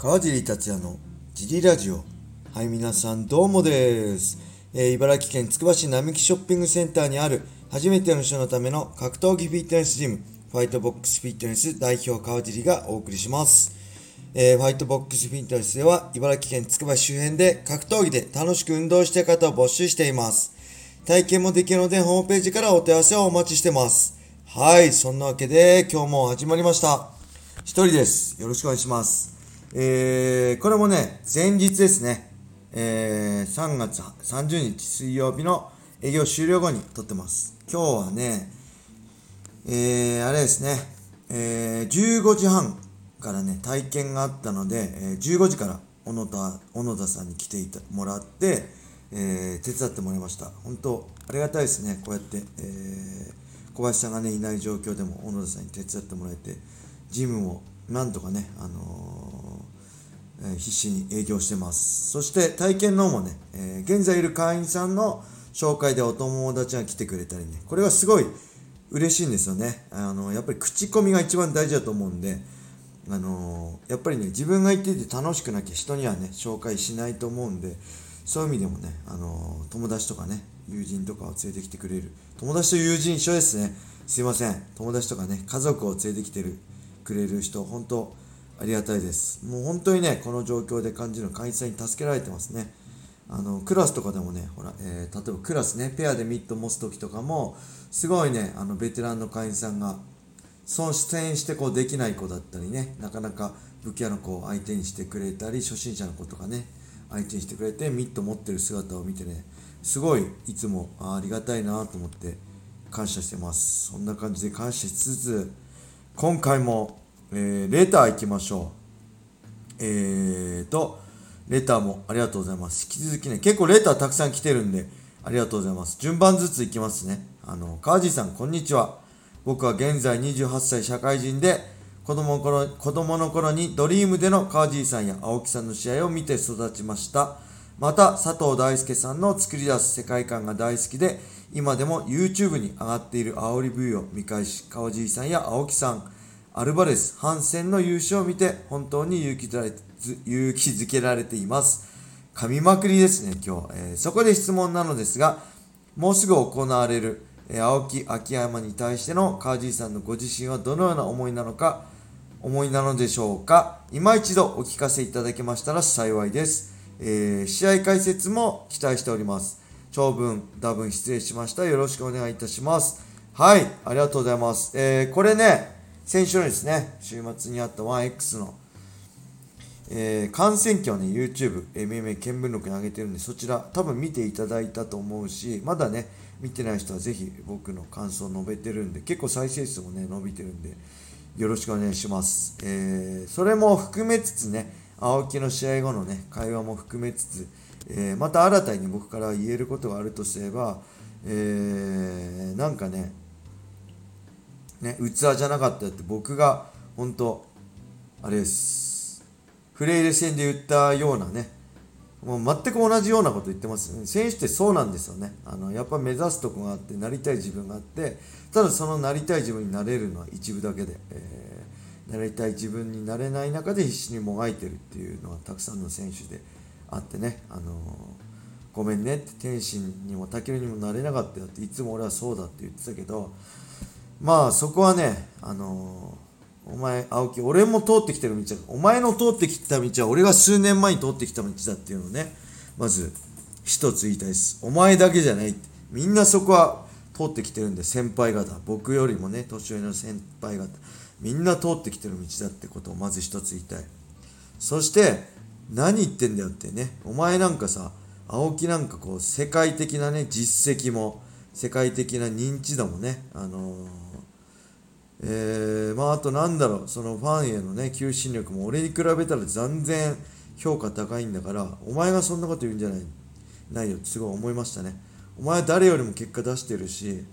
川尻達也のジリラジオ。はい、皆さんどうもです。えー、茨城県つくば市並木ショッピングセンターにある初めての人のための格闘技フィットネスジム、ファイトボックスフィットネス代表川尻がお送りします。えー、ファイトボックスフィットネスでは茨城県つくば市周辺で格闘技で楽しく運動したい方を募集しています。体験もできるのでホームページからお問い合わせをお待ちしてます。はい、そんなわけで今日も始まりました。一人です。よろしくお願いします。えー、これもね、前日ですね。えー、3月30日水曜日の営業終了後に撮ってます。今日はね、えー、あれですね、えー、15時半からね、体験があったので、えー、15時から小野田、小野田さんに来ていたもらって、えー、手伝ってもらいました。本当、ありがたいですね。こうやって、えー、小林さんがね、いない状況でも小野田さんに手伝ってもらえて、ジムもなんとかね、あのー、え、必死に営業してます。そして体験のもね、え、現在いる会員さんの紹介でお友達が来てくれたりね、これはすごい嬉しいんですよね。あのやっぱり口コミが一番大事だと思うんで、あのやっぱりね、自分が行っていて楽しくなきゃ人にはね、紹介しないと思うんで、そういう意味でもね、あの友達とかね、友人とかを連れてきてくれる。友達と友人一緒ですね。すいません。友達とかね、家族を連れてきてるくれる人、本当ありがたいです。もう本当にね、この状況で感じる会員さんに助けられてますね。あの、クラスとかでもね、ほら、えー、例えばクラスね、ペアでミット持つ時とかも、すごいね、あの、ベテランの会員さんが、その出演してこうできない子だったりね、なかなか武器屋の子を相手にしてくれたり、初心者の子とかね、相手にしてくれて、ミット持ってる姿を見てね、すごいいつもありがたいなと思って感謝してます。そんな感じで感謝しつつ、今回も、えー、レター行きましょう。えーと、レターもありがとうございます。引き続きね、結構レターたくさん来てるんで、ありがとうございます。順番ずつ行きますね。あの、川地さん、こんにちは。僕は現在28歳社会人で、子供の頃子供の頃にドリームでの川地さんや青木さんの試合を見て育ちました。また、佐藤大輔さんの作り出す世界観が大好きで、今でも YouTube に上がっている煽り V を見返し、川尻さんや青木さん、アルバレス、ハンセンの優勝を見て、本当に勇気づ勇気づけられています。噛みまくりですね、今日。えー、そこで質問なのですが、もうすぐ行われる、えー、青木秋山に対しての川尻さんのご自身はどのような思いなのか、思いなのでしょうか。今一度お聞かせいただけましたら幸いです。えー、試合解説も期待しております。長文、多分失礼しました。よろしくお願いいたします。はい、ありがとうございます。えー、これね、先週のですね、週末にあった 1X の、えー、観戦記をね、YouTube、MMA 見聞録に上げてるんで、そちら多分見ていただいたと思うし、まだね、見てない人はぜひ僕の感想を述べてるんで、結構再生数もね、伸びてるんで、よろしくお願いします。えー、それも含めつつね、青木の試合後のね、会話も含めつつ、えー、また新たに僕から言えることがあるとすれば、えー、なんかね、ね、器じゃなかったって僕が本当、あれです。フレイレ戦で言ったようなね、もう全く同じようなこと言ってます、選手ってそうなんですよね。あのやっぱ目指すとこがあって、なりたい自分があって、ただそのなりたい自分になれるのは一部だけで、えーなりたい自分になれない中で必死にもがいてるっていうのはたくさんの選手であってね、あのー、ごめんねって天心にも武尊にもなれなかったよっていつも俺はそうだって言ってたけどまあそこはね、あのー、お前青木俺も通ってきてる道だ。お前の通ってきた道は俺が数年前に通ってきた道だっていうのをねまず一つ言いたいです。お前だけじゃない。みんなそこは通ってきてるんで先輩方。僕よりもね年上の先輩方。みんな通ってきてる道だってことをまず一つ言いたい。そして何言ってんだよってね。お前なんかさ青木なんかこう世界的なね実績も世界的な認知度もねあのー、えー、まああとなんだろうそのファンへのね求心力も俺に比べたら残然評価高いんだからお前がそんなこと言うんじゃないないよってすごい思いましたね。お前は誰よりも結果出してるし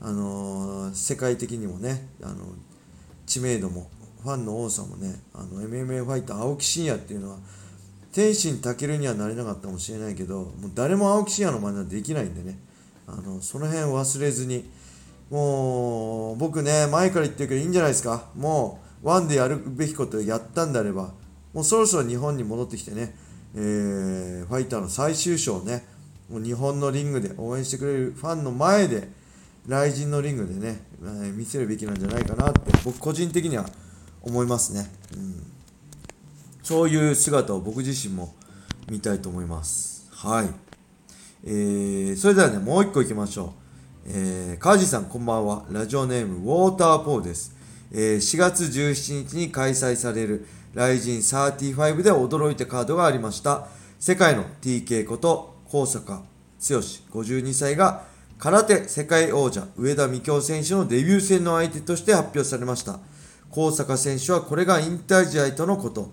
あのー、世界的にもねあの知名度もファンの多さもねあの MMA ファイター青木真也っていうのは天心健にはなれなかったかもしれないけどもう誰も青木真也の真似はできないんでね。あのその辺忘れずにもう僕ね前から言ってるけどいいんじゃないですかもうワンでやるべきことをやったんであればもうそろそろ日本に戻ってきてね、えー、ファイターの最終章ね、もう日本のリングで応援してくれるファンの前で、雷神のリングでね、えー、見せるべきなんじゃないかなって、僕個人的には思いますね。うん、そういう姿を僕自身も見たいと思います。はい。えー、それではね、もう一個いきましょう。えー、川地さんこんばんは。ラジオネーム、ウォーターポーです。えー、4月17日に開催される、ライジン35で驚いたカードがありました。世界の TK こと高坂剛52歳が空手世界王者上田美京選手のデビュー戦の相手として発表されました。高坂選手はこれが引退試合とのこと。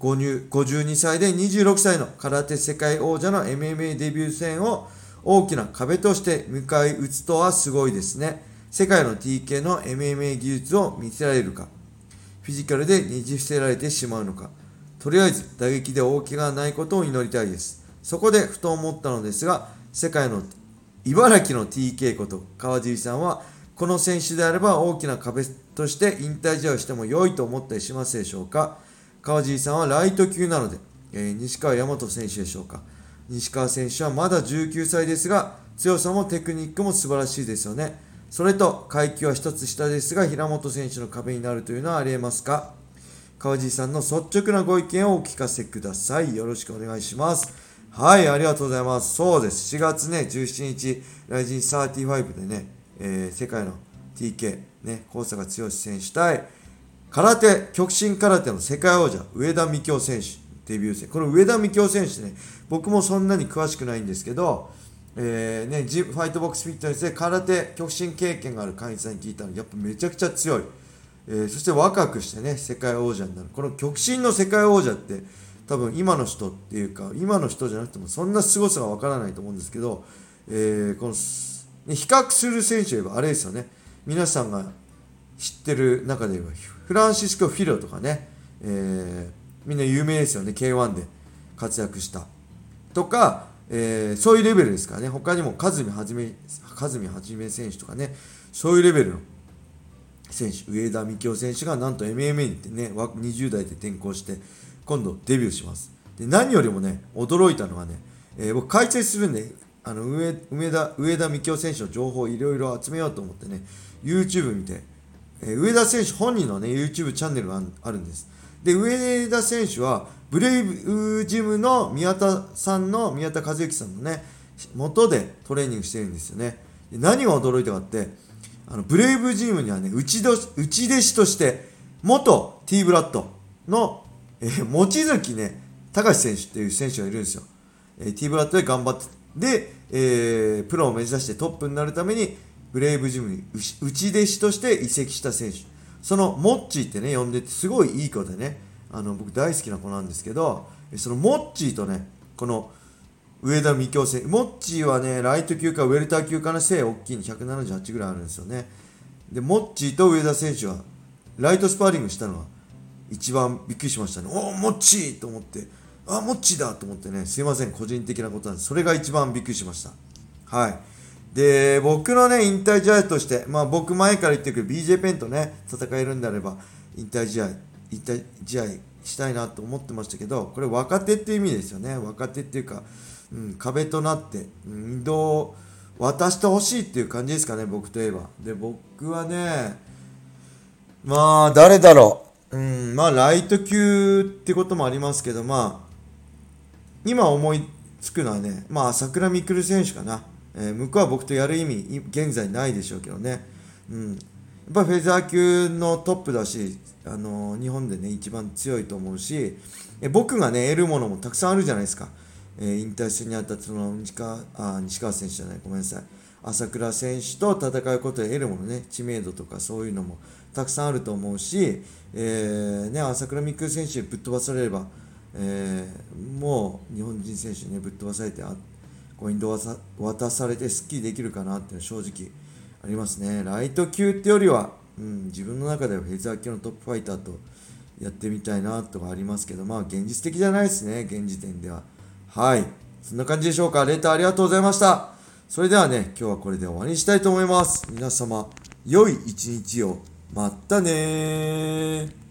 52歳で26歳の空手世界王者の MMA デビュー戦を大きな壁として迎え撃つとはすごいですね。世界の TK の MMA 技術を見せられるか。フィジカルでねじ伏せられてしまうのか。とりあえず打撃で大怪我がないことを祈りたいです。そこでふと思ったのですが、世界の茨城の TK こと川尻さんは、この選手であれば大きな壁として引退試合をしても良いと思ったりしますでしょうか川尻さんはライト級なので、えー、西川大和選手でしょうか西川選手はまだ19歳ですが、強さもテクニックも素晴らしいですよね。それと階級は1つ下ですが平本選手の壁になるというのはありえますか？川地さんの率直なご意見をお聞かせください。よろしくお願いします。はい、ありがとうございます。そうです。4月ね、17日、ライジン35でね、えー、世界の TK、ね、高坂剛選手対、空手、極真空手の世界王者、上田美京選手、デビュー戦。この上田美京選手ね、僕もそんなに詳しくないんですけど、えーね、ジファイトボックスフィットネスで空手極真経験がある会員さんに聞いたのやっぱめちゃくちゃ強い、えー、そして若くしてね世界王者になる。この極真の世界王者って多分今の人っていうか今の人じゃなくてもそんな凄さがわからないと思うんですけど、えー、この、比較する選手といえばあれですよね。皆さんが知ってる中で言えばフランシスコ・フィロとかね、えー、みんな有名ですよね。K1 で活躍した。とかえー、そういうレベルですからね、他にもカズミはじめ、カズミはじめ選手とかね、そういうレベルの選手、上田美京選手がなんと MMA に行ってね、20代で転向して、今度デビューします。で何よりもね、驚いたのはね、えー、僕解説するんで、あの上上田上田美京選手の情報をいろいろ集めようと思ってね、YouTube 見て、えー、上田選手本人のね、YouTube チャンネルがあるんです。で、上田選手は、ブレイブジムの宮田さんの、宮田和之さんのね、元でトレーニングしてるんですよね。で何が驚いたかって、あのブレイブジムにはね、内ど内弟子として、元 T ブラッドの、えー、望月ね、高橋選手っていう選手がいるんですよ。えー、T ブラッドで頑張って、で、えー、プロを目指してトップになるために、ブレイブジムに内弟子として移籍した選手。そのモッチーってね、呼んでて、すごいいい子でね、あの僕大好きな子なんですけど、そのモッチーとね、この上田美京選手、モッチーはね、ライト級かウェルター級かの背大きいに178ぐらいあるんですよね。で、モッチーと上田選手は、ライトスパーリングしたのは、一番びっくりしましたね。おお、モッチーと思って、あ、モッチーだと思ってね、すいません、個人的なことなんです。それが一番びっくりしました。はい。で、僕のね、引退試合として、まあ僕前から言ってるけど、BJ ペンとね、戦えるんであれば、引退試合、引退試合したいなと思ってましたけど、これ若手っていう意味ですよね。若手っていうか、うん、壁となって、移動渡してほしいっていう感じですかね、僕といえば。で、僕はね、まあ、誰だろう。うん、まあ、ライト級ってこともありますけど、まあ、今思いつくのはね、まあ、桜みくる選手かな。えー、向こうは僕とやる意味、現在ないでしょうけどね。うん。やっぱフェザー級のトップだし、あのー、日本でね、一番強いと思うし、え僕がね、得るものもたくさんあるじゃないですか。えー、引退するにあって、その西川、あ、西川選手じゃない、ごめんなさい。朝倉選手と戦うことで得るものね、知名度とかそういうのもたくさんあると思うし、えー、ね、朝倉未来選手ぶっ飛ばされれば、えー、もう日本人選手に、ね、ぶっ飛ばされてあコインド渡されてスッキリできるかなっていうのは正直ありますね。ライト級ってよりは、うん、自分の中ではフェザー級のトップファイターとやってみたいなとかありますけど、まあ現実的じゃないですね、現時点では。はい。そんな感じでしょうか。レターありがとうございました。それではね、今日はこれで終わりにしたいと思います。皆様、良い一日を。またねー